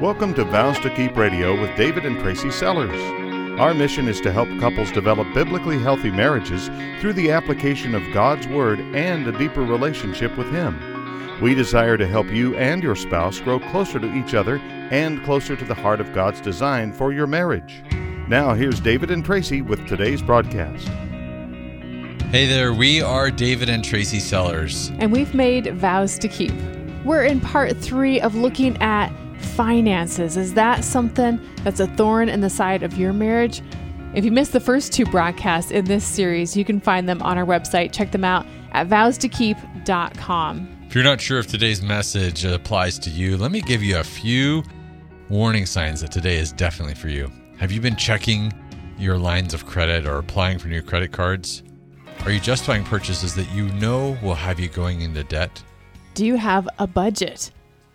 Welcome to Vows to Keep Radio with David and Tracy Sellers. Our mission is to help couples develop biblically healthy marriages through the application of God's Word and a deeper relationship with Him. We desire to help you and your spouse grow closer to each other and closer to the heart of God's design for your marriage. Now, here's David and Tracy with today's broadcast. Hey there, we are David and Tracy Sellers. And we've made vows to keep. We're in part three of looking at finances. Is that something that's a thorn in the side of your marriage? If you missed the first two broadcasts in this series, you can find them on our website. Check them out at vowstokeep.com. If you're not sure if today's message applies to you, let me give you a few warning signs that today is definitely for you. Have you been checking your lines of credit or applying for new credit cards? Are you justifying purchases that you know will have you going into debt? Do you have a budget?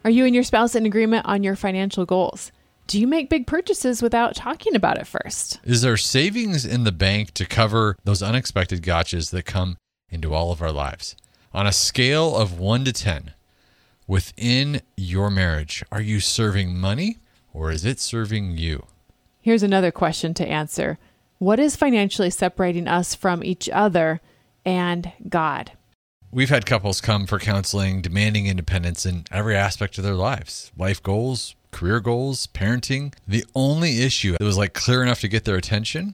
Are you and your spouse in agreement on your financial goals? Do you make big purchases without talking about it first? Is there savings in the bank to cover those unexpected gotchas that come into all of our lives? On a scale of 1 to 10, within your marriage, are you serving money or is it serving you? Here's another question to answer What is financially separating us from each other and God? We've had couples come for counseling demanding independence in every aspect of their lives life goals, career goals, parenting. The only issue that was like clear enough to get their attention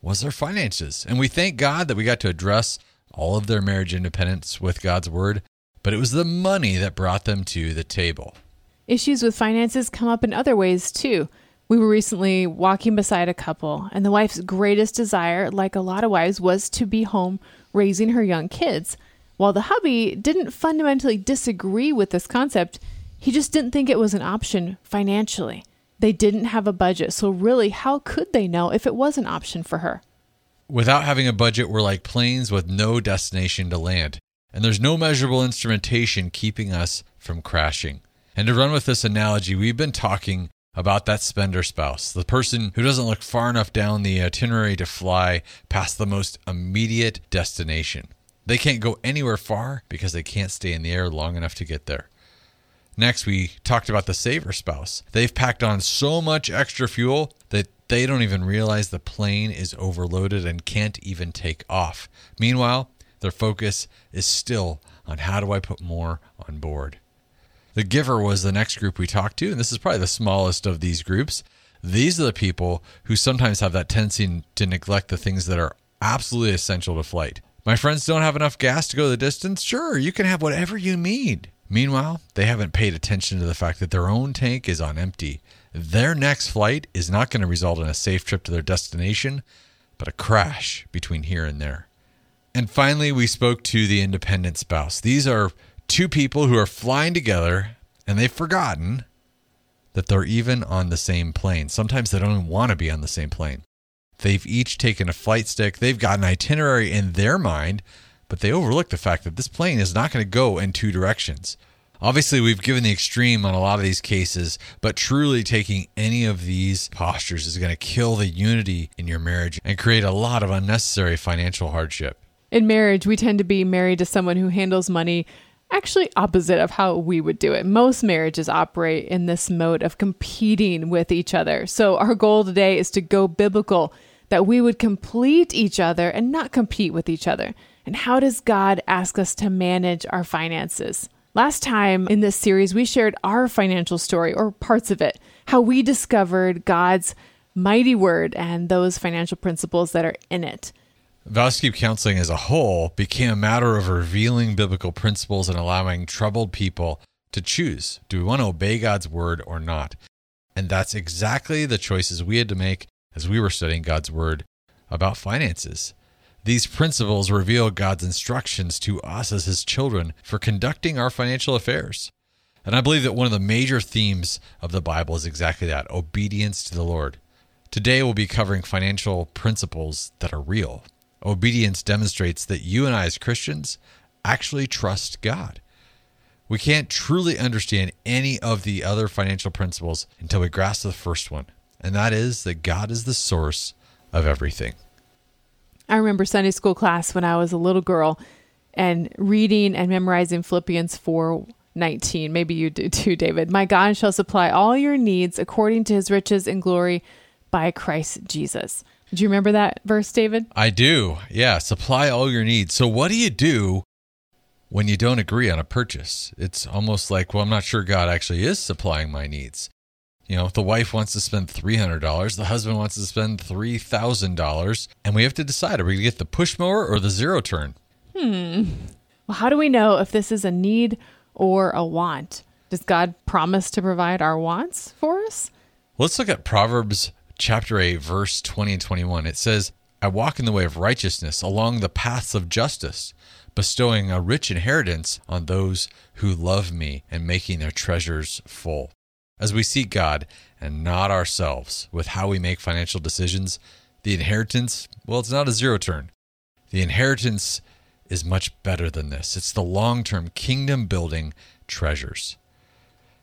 was their finances. And we thank God that we got to address all of their marriage independence with God's word, but it was the money that brought them to the table. Issues with finances come up in other ways too. We were recently walking beside a couple, and the wife's greatest desire, like a lot of wives, was to be home raising her young kids. While the hubby didn't fundamentally disagree with this concept, he just didn't think it was an option financially. They didn't have a budget, so really, how could they know if it was an option for her? Without having a budget, we're like planes with no destination to land, and there's no measurable instrumentation keeping us from crashing. And to run with this analogy, we've been talking about that spender spouse, the person who doesn't look far enough down the itinerary to fly past the most immediate destination. They can't go anywhere far because they can't stay in the air long enough to get there. Next, we talked about the saver spouse. They've packed on so much extra fuel that they don't even realize the plane is overloaded and can't even take off. Meanwhile, their focus is still on how do I put more on board. The giver was the next group we talked to, and this is probably the smallest of these groups. These are the people who sometimes have that tendency to neglect the things that are absolutely essential to flight. My friends don't have enough gas to go the distance? Sure, you can have whatever you need. Meanwhile, they haven't paid attention to the fact that their own tank is on empty. Their next flight is not going to result in a safe trip to their destination, but a crash between here and there. And finally, we spoke to the independent spouse. These are two people who are flying together and they've forgotten that they're even on the same plane. Sometimes they don't even want to be on the same plane. They've each taken a flight stick. They've got an itinerary in their mind, but they overlook the fact that this plane is not going to go in two directions. Obviously, we've given the extreme on a lot of these cases, but truly taking any of these postures is going to kill the unity in your marriage and create a lot of unnecessary financial hardship. In marriage, we tend to be married to someone who handles money actually opposite of how we would do it. Most marriages operate in this mode of competing with each other. So, our goal today is to go biblical that we would complete each other and not compete with each other. And how does God ask us to manage our finances? Last time in this series, we shared our financial story or parts of it, how we discovered God's mighty word and those financial principles that are in it. Vows to Keep Counseling as a whole became a matter of revealing biblical principles and allowing troubled people to choose do we want to obey God's word or not? And that's exactly the choices we had to make as we were studying God's Word about finances. These principles reveal God's instructions to us as His children for conducting our financial affairs. And I believe that one of the major themes of the Bible is exactly that obedience to the Lord. Today, we'll be covering financial principles that are real. Obedience demonstrates that you and I, as Christians, actually trust God. We can't truly understand any of the other financial principles until we grasp the first one and that is that God is the source of everything. I remember Sunday school class when I was a little girl and reading and memorizing Philippians 4 19. Maybe you do too, David. My God shall supply all your needs according to his riches and glory by Christ Jesus. Do you remember that verse, David? I do. Yeah. Supply all your needs. So, what do you do when you don't agree on a purchase? It's almost like, well, I'm not sure God actually is supplying my needs. You know, if the wife wants to spend $300, the husband wants to spend $3,000, and we have to decide are we going to get the push mower or the zero turn? Hmm. Well, how do we know if this is a need or a want? Does God promise to provide our wants for us? Let's look at Proverbs chapter 8, verse 20 and 21. It says, I walk in the way of righteousness along the paths of justice, bestowing a rich inheritance on those who love me and making their treasures full. As we seek God and not ourselves with how we make financial decisions, the inheritance, well, it's not a zero turn. The inheritance is much better than this. It's the long term kingdom building treasures.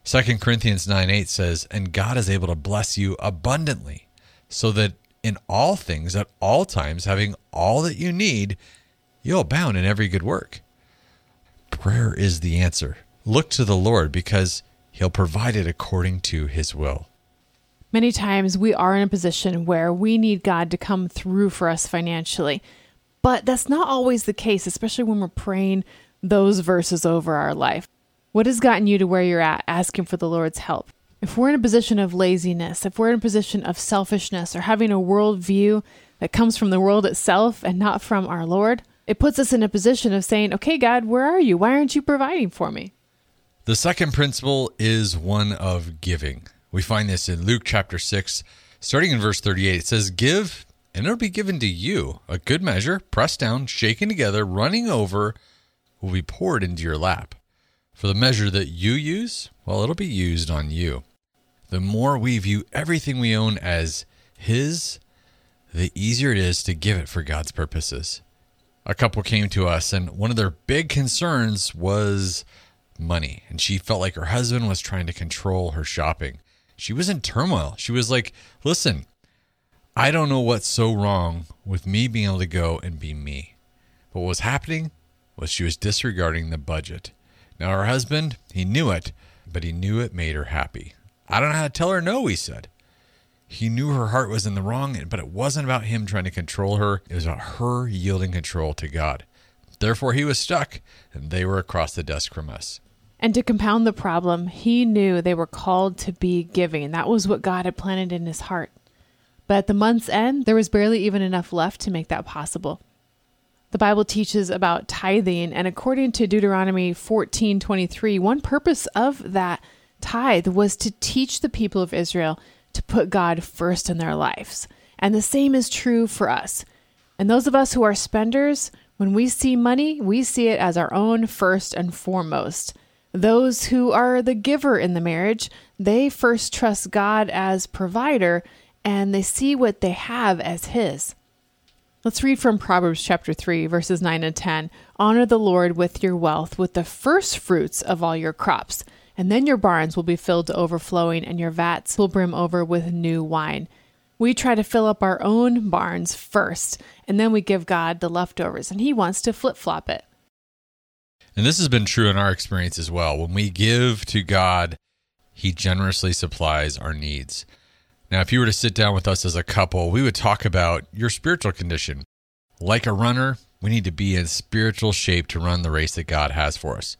2 Corinthians 9 8 says, And God is able to bless you abundantly, so that in all things, at all times, having all that you need, you'll abound in every good work. Prayer is the answer. Look to the Lord because He'll provide it according to His will. Many times we are in a position where we need God to come through for us financially. But that's not always the case, especially when we're praying those verses over our life. What has gotten you to where you're at asking for the Lord's help? If we're in a position of laziness, if we're in a position of selfishness or having a worldview that comes from the world itself and not from our Lord, it puts us in a position of saying, Okay, God, where are you? Why aren't you providing for me? The second principle is one of giving. We find this in Luke chapter 6, starting in verse 38. It says, Give, and it'll be given to you. A good measure, pressed down, shaken together, running over, will be poured into your lap. For the measure that you use, well, it'll be used on you. The more we view everything we own as His, the easier it is to give it for God's purposes. A couple came to us, and one of their big concerns was money. And she felt like her husband was trying to control her shopping. She was in turmoil. She was like, listen, I don't know what's so wrong with me being able to go and be me. But what was happening was she was disregarding the budget. Now, her husband, he knew it, but he knew it made her happy. I don't know how to tell her no, he said. He knew her heart was in the wrong, but it wasn't about him trying to control her. It was about her yielding control to God. Therefore, he was stuck, and they were across the desk from us. And to compound the problem, he knew they were called to be giving. That was what God had planted in his heart. But at the month's end, there was barely even enough left to make that possible. The Bible teaches about tithing, and according to Deuteronomy 14:23, one purpose of that tithe was to teach the people of Israel to put God first in their lives. And the same is true for us. And those of us who are spenders, when we see money, we see it as our own first and foremost. Those who are the giver in the marriage, they first trust God as provider and they see what they have as His. Let's read from Proverbs chapter 3, verses 9 and 10. Honor the Lord with your wealth, with the first fruits of all your crops, and then your barns will be filled to overflowing, and your vats will brim over with new wine. We try to fill up our own barns first, and then we give God the leftovers, and He wants to flip flop it. And this has been true in our experience as well. When we give to God, He generously supplies our needs. Now, if you were to sit down with us as a couple, we would talk about your spiritual condition. Like a runner, we need to be in spiritual shape to run the race that God has for us.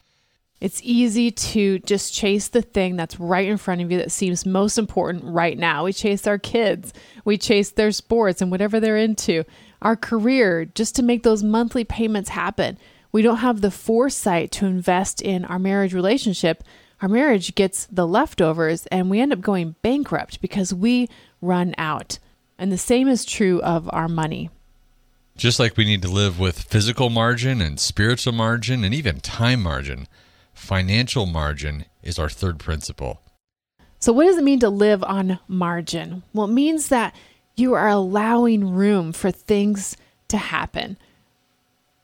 It's easy to just chase the thing that's right in front of you that seems most important right now. We chase our kids, we chase their sports and whatever they're into, our career, just to make those monthly payments happen we don't have the foresight to invest in our marriage relationship, our marriage gets the leftovers and we end up going bankrupt because we run out. And the same is true of our money. Just like we need to live with physical margin and spiritual margin and even time margin, financial margin is our third principle. So, what does it mean to live on margin? Well, it means that you are allowing room for things to happen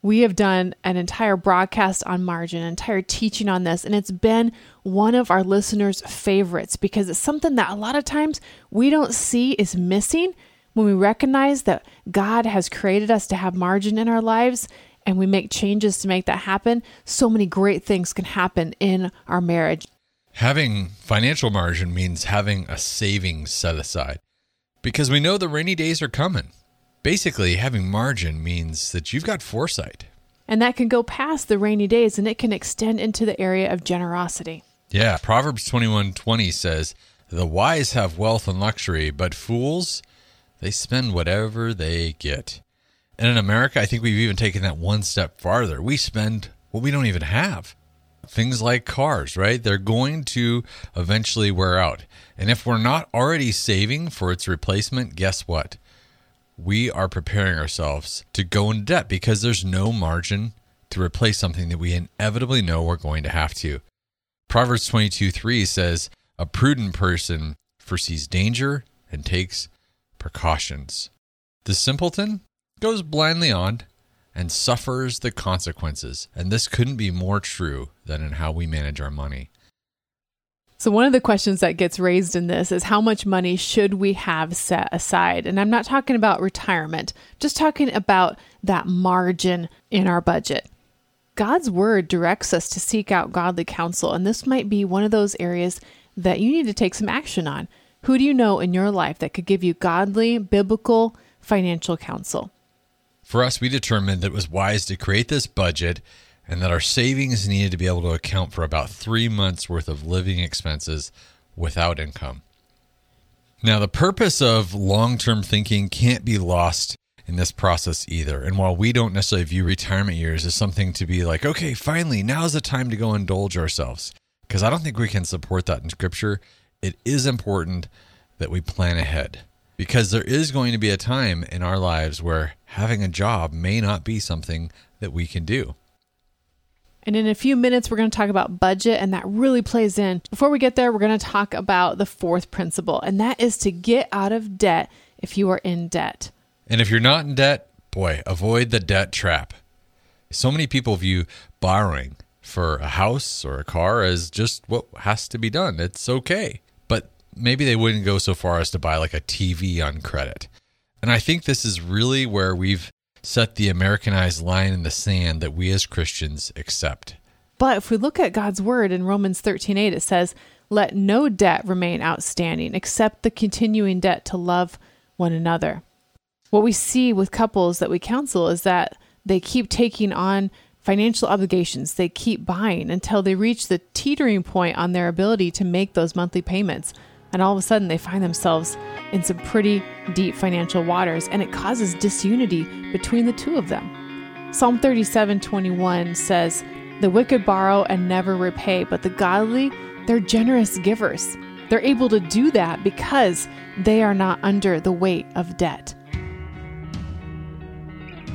we have done an entire broadcast on margin, an entire teaching on this, and it's been one of our listeners' favorites because it's something that a lot of times we don't see is missing when we recognize that God has created us to have margin in our lives and we make changes to make that happen, so many great things can happen in our marriage. Having financial margin means having a savings set aside because we know the rainy days are coming. Basically, having margin means that you've got foresight. And that can go past the rainy days and it can extend into the area of generosity. Yeah, Proverbs 21:20 says, "The wise have wealth and luxury, but fools, they spend whatever they get." And in America, I think we've even taken that one step farther. We spend what we don't even have things like cars, right? They're going to eventually wear out. And if we're not already saving for its replacement, guess what? We are preparing ourselves to go into debt because there's no margin to replace something that we inevitably know we're going to have to. Proverbs 22 3 says, A prudent person foresees danger and takes precautions. The simpleton goes blindly on and suffers the consequences. And this couldn't be more true than in how we manage our money. So, one of the questions that gets raised in this is how much money should we have set aside? And I'm not talking about retirement, just talking about that margin in our budget. God's word directs us to seek out godly counsel, and this might be one of those areas that you need to take some action on. Who do you know in your life that could give you godly, biblical financial counsel? For us, we determined that it was wise to create this budget and that our savings needed to be able to account for about three months worth of living expenses without income. Now, the purpose of long term thinking can't be lost in this process either. And while we don't necessarily view retirement years as something to be like, okay, finally, now's the time to go indulge ourselves, because I don't think we can support that in scripture, it is important that we plan ahead because there is going to be a time in our lives where having a job may not be something that we can do. And in a few minutes, we're going to talk about budget, and that really plays in. Before we get there, we're going to talk about the fourth principle, and that is to get out of debt if you are in debt. And if you're not in debt, boy, avoid the debt trap. So many people view borrowing for a house or a car as just what has to be done. It's okay. But maybe they wouldn't go so far as to buy like a TV on credit. And I think this is really where we've set the Americanized line in the sand that we as Christians accept. But if we look at God's word in Romans 13:8 it says, "Let no debt remain outstanding except the continuing debt to love one another." What we see with couples that we counsel is that they keep taking on financial obligations. They keep buying until they reach the teetering point on their ability to make those monthly payments. And all of a sudden, they find themselves in some pretty deep financial waters, and it causes disunity between the two of them. Psalm 37 21 says, The wicked borrow and never repay, but the godly, they're generous givers. They're able to do that because they are not under the weight of debt.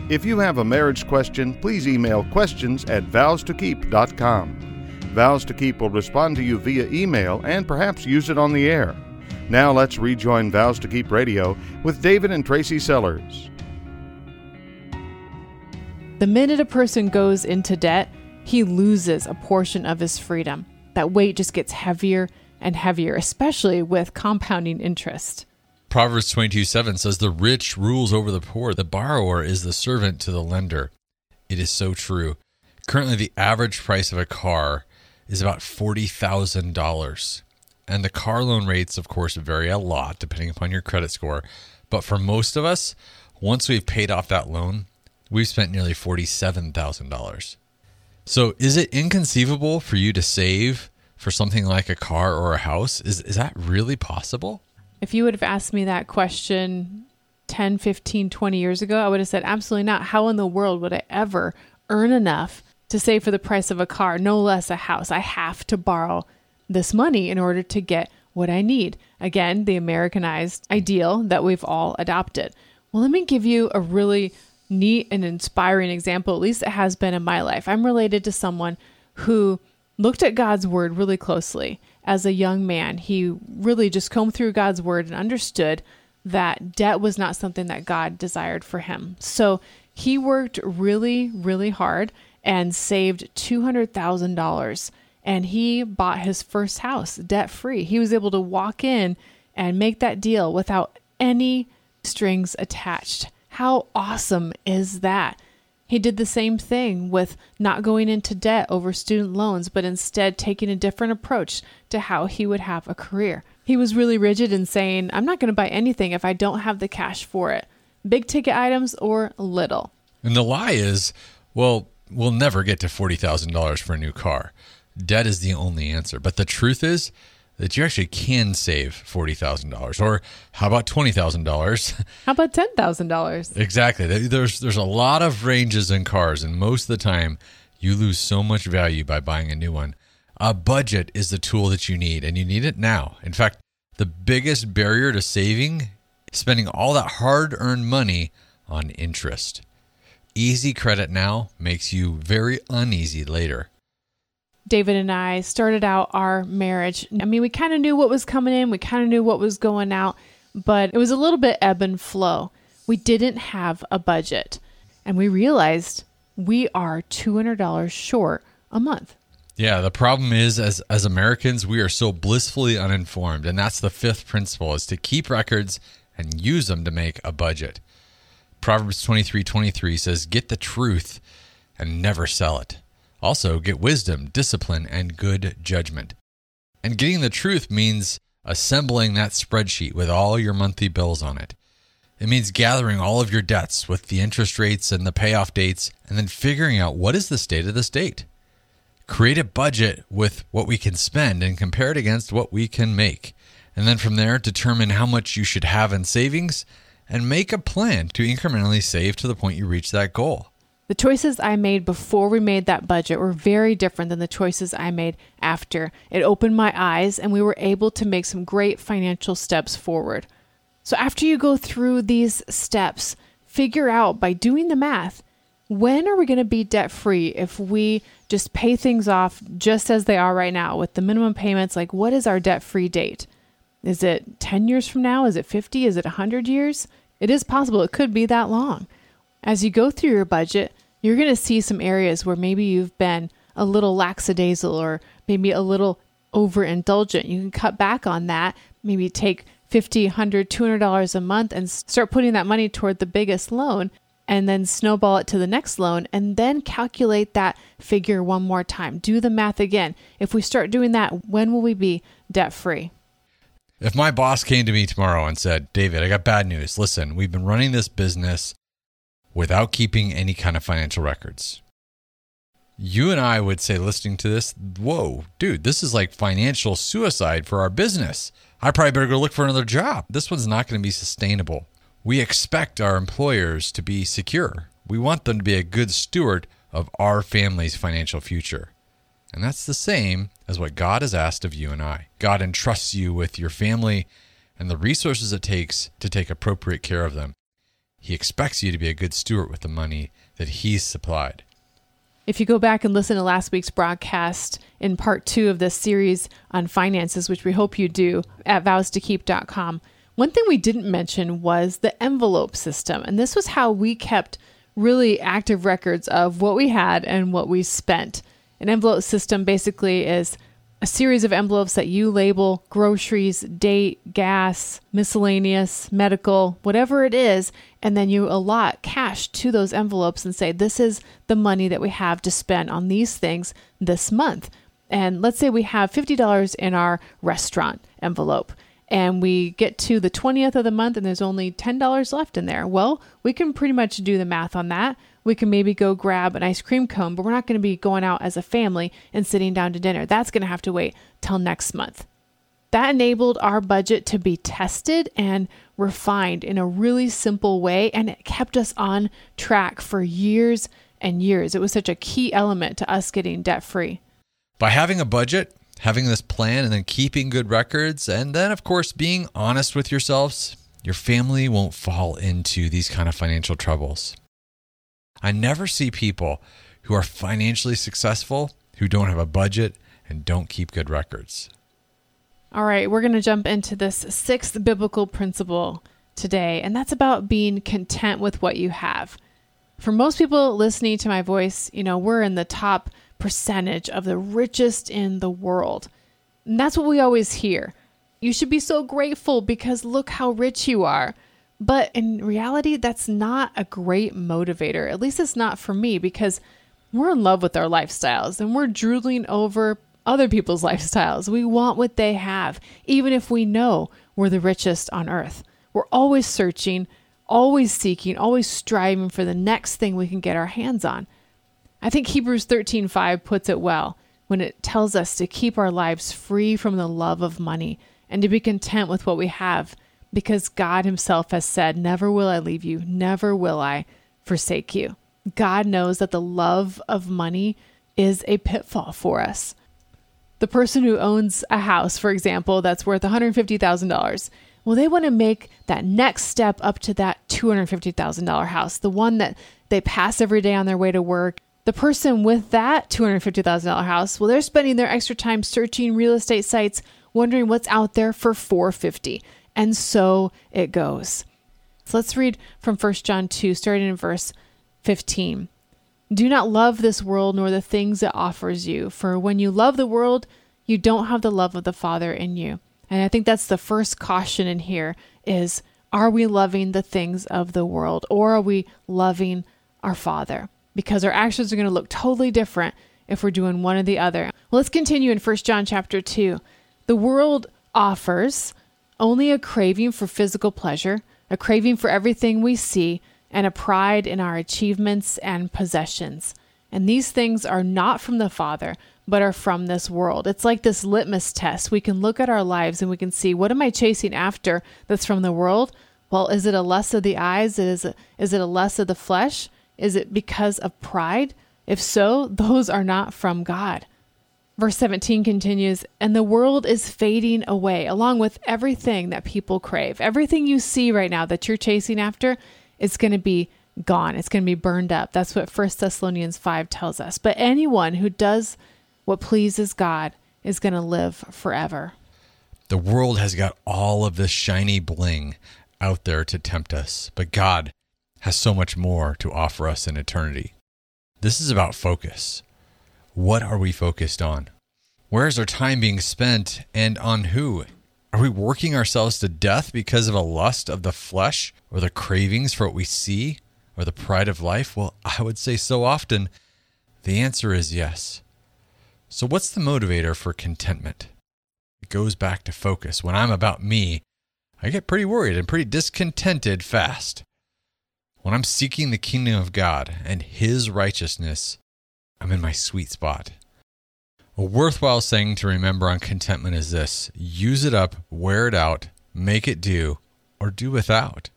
If you have a marriage question, please email questions at vowstokeep.com. Vows to Keep will respond to you via email and perhaps use it on the air. Now let's rejoin Vows to Keep Radio with David and Tracy Sellers. The minute a person goes into debt, he loses a portion of his freedom. That weight just gets heavier and heavier, especially with compounding interest. Proverbs 22 7 says, The rich rules over the poor, the borrower is the servant to the lender. It is so true. Currently, the average price of a car is about $40,000. And the car loan rates, of course, vary a lot depending upon your credit score. But for most of us, once we've paid off that loan, we've spent nearly $47,000. So is it inconceivable for you to save for something like a car or a house? Is, is that really possible? If you would have asked me that question 10, 15, 20 years ago, I would have said, absolutely not. How in the world would I ever earn enough to save for the price of a car, no less a house? I have to borrow this money in order to get what I need. Again, the Americanized ideal that we've all adopted. Well, let me give you a really neat and inspiring example, at least it has been in my life. I'm related to someone who looked at God's word really closely as a young man. He really just combed through God's word and understood that debt was not something that God desired for him. So he worked really, really hard and saved $200,000 and he bought his first house debt free. He was able to walk in and make that deal without any strings attached. How awesome is that? He did the same thing with not going into debt over student loans, but instead taking a different approach to how he would have a career. He was really rigid in saying, I'm not going to buy anything if I don't have the cash for it, big ticket items or little. And the lie is, well, we'll never get to $40,000 for a new car. Debt is the only answer. But the truth is that you actually can save $40,000 or how about $20,000? How about $10,000? Exactly. There's there's a lot of ranges in cars and most of the time you lose so much value by buying a new one. A budget is the tool that you need and you need it now. In fact, the biggest barrier to saving spending all that hard-earned money on interest. Easy credit now makes you very uneasy later. David and I started out our marriage. I mean, we kind of knew what was coming in, we kind of knew what was going out, but it was a little bit ebb and flow. We didn't have a budget, and we realized we are $200 short a month. Yeah, the problem is as as Americans, we are so blissfully uninformed, and that's the fifth principle is to keep records and use them to make a budget. Proverbs 23:23 says, "Get the truth and never sell it." Also, get wisdom, discipline, and good judgment. And getting the truth means assembling that spreadsheet with all your monthly bills on it. It means gathering all of your debts with the interest rates and the payoff dates, and then figuring out what is the state of the state. Create a budget with what we can spend and compare it against what we can make. And then from there, determine how much you should have in savings and make a plan to incrementally save to the point you reach that goal. The choices I made before we made that budget were very different than the choices I made after. It opened my eyes, and we were able to make some great financial steps forward. So, after you go through these steps, figure out by doing the math when are we going to be debt free if we just pay things off just as they are right now with the minimum payments? Like, what is our debt free date? Is it 10 years from now? Is it 50? Is it 100 years? It is possible it could be that long. As you go through your budget, you're going to see some areas where maybe you've been a little lackadaisical or maybe a little overindulgent. You can cut back on that, maybe take 50, 100, 200 dollars a month and start putting that money toward the biggest loan and then snowball it to the next loan and then calculate that figure one more time. Do the math again. If we start doing that, when will we be debt free? If my boss came to me tomorrow and said, David, I got bad news. Listen, we've been running this business without keeping any kind of financial records. You and I would say, listening to this, whoa, dude, this is like financial suicide for our business. I probably better go look for another job. This one's not going to be sustainable. We expect our employers to be secure. We want them to be a good steward of our family's financial future. And that's the same as what God has asked of you and I. God entrusts you with your family and the resources it takes to take appropriate care of them. He expects you to be a good steward with the money that He's supplied. If you go back and listen to last week's broadcast in part two of this series on finances, which we hope you do at vowstokeep.com, one thing we didn't mention was the envelope system. And this was how we kept really active records of what we had and what we spent. An envelope system basically is a series of envelopes that you label groceries, date, gas, miscellaneous, medical, whatever it is, and then you allot cash to those envelopes and say, This is the money that we have to spend on these things this month. And let's say we have $50 in our restaurant envelope and we get to the 20th of the month and there's only $10 left in there. Well, we can pretty much do the math on that we can maybe go grab an ice cream cone, but we're not going to be going out as a family and sitting down to dinner. That's going to have to wait till next month. That enabled our budget to be tested and refined in a really simple way, and it kept us on track for years and years. It was such a key element to us getting debt free. By having a budget, having this plan, and then keeping good records, and then, of course, being honest with yourselves, your family won't fall into these kind of financial troubles. I never see people who are financially successful who don't have a budget and don't keep good records. All right, we're going to jump into this sixth biblical principle today, and that's about being content with what you have. For most people listening to my voice, you know, we're in the top percentage of the richest in the world. And that's what we always hear. You should be so grateful because look how rich you are. But in reality, that's not a great motivator. At least it's not for me because we're in love with our lifestyles and we're drooling over other people's lifestyles. We want what they have, even if we know we're the richest on earth. We're always searching, always seeking, always striving for the next thing we can get our hands on. I think Hebrews 13:5 puts it well when it tells us to keep our lives free from the love of money and to be content with what we have because God himself has said, "Never will I leave you, never will I forsake you." God knows that the love of money is a pitfall for us. The person who owns a house, for example, that's worth $150,000, well, they want to make that next step up to that $250,000 house, the one that they pass every day on their way to work. The person with that $250,000 house, well, they're spending their extra time searching real estate sites, wondering what's out there for 450. And so it goes. So let's read from 1 John 2, starting in verse 15. Do not love this world nor the things it offers you, for when you love the world, you don't have the love of the Father in you. And I think that's the first caution in here is are we loving the things of the world or are we loving our Father? Because our actions are going to look totally different if we're doing one or the other. Let's continue in 1 John chapter 2. The world offers only a craving for physical pleasure, a craving for everything we see, and a pride in our achievements and possessions. And these things are not from the Father, but are from this world. It's like this litmus test. We can look at our lives and we can see what am I chasing after that's from the world? Well, is it a lust of the eyes? Is it, is it a lust of the flesh? Is it because of pride? If so, those are not from God. Verse 17 continues, and the world is fading away along with everything that people crave. Everything you see right now that you're chasing after is going to be gone. It's going to be burned up. That's what 1 Thessalonians 5 tells us. But anyone who does what pleases God is going to live forever. The world has got all of this shiny bling out there to tempt us, but God has so much more to offer us in eternity. This is about focus. What are we focused on? Where is our time being spent and on who? Are we working ourselves to death because of a lust of the flesh or the cravings for what we see or the pride of life? Well, I would say so often the answer is yes. So, what's the motivator for contentment? It goes back to focus. When I'm about me, I get pretty worried and pretty discontented fast. When I'm seeking the kingdom of God and His righteousness, I'm in my sweet spot. A worthwhile saying to remember on contentment is this use it up, wear it out, make it do, or do without.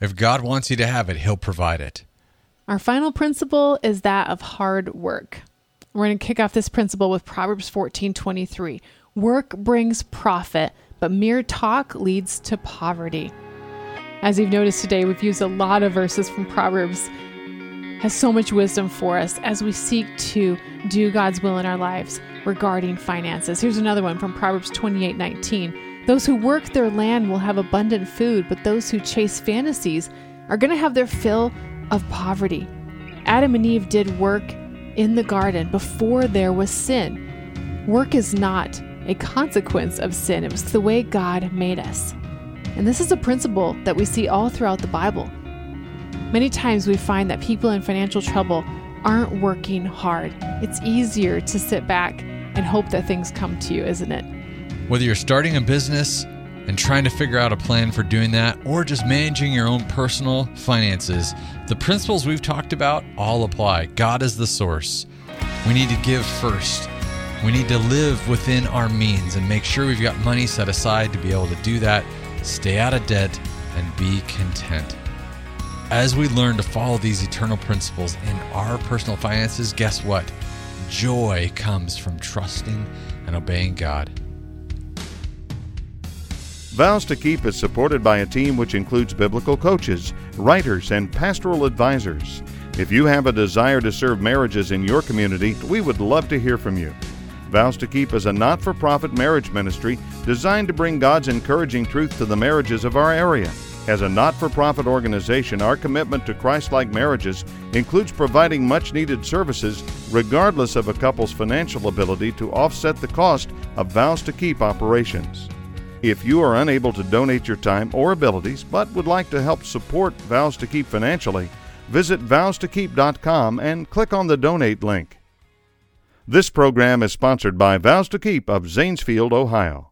If God wants you to have it, He'll provide it. Our final principle is that of hard work. We're going to kick off this principle with Proverbs 14:23. Work brings profit, but mere talk leads to poverty. As you've noticed today, we've used a lot of verses from Proverbs. Has so much wisdom for us as we seek to do God's will in our lives regarding finances. Here's another one from Proverbs 28:19. Those who work their land will have abundant food, but those who chase fantasies are going to have their fill of poverty. Adam and Eve did work in the garden before there was sin. Work is not a consequence of sin, it was the way God made us. And this is a principle that we see all throughout the Bible. Many times we find that people in financial trouble aren't working hard. It's easier to sit back and hope that things come to you, isn't it? Whether you're starting a business and trying to figure out a plan for doing that, or just managing your own personal finances, the principles we've talked about all apply. God is the source. We need to give first. We need to live within our means and make sure we've got money set aside to be able to do that, stay out of debt, and be content. As we learn to follow these eternal principles in our personal finances, guess what? Joy comes from trusting and obeying God. Vows to Keep is supported by a team which includes biblical coaches, writers, and pastoral advisors. If you have a desire to serve marriages in your community, we would love to hear from you. Vows to Keep is a not for profit marriage ministry designed to bring God's encouraging truth to the marriages of our area. As a not for profit organization, our commitment to Christ like marriages includes providing much needed services regardless of a couple's financial ability to offset the cost of Vows to Keep operations. If you are unable to donate your time or abilities but would like to help support Vows to Keep financially, visit vowstokeep.com and click on the donate link. This program is sponsored by Vows to Keep of Zanesfield, Ohio.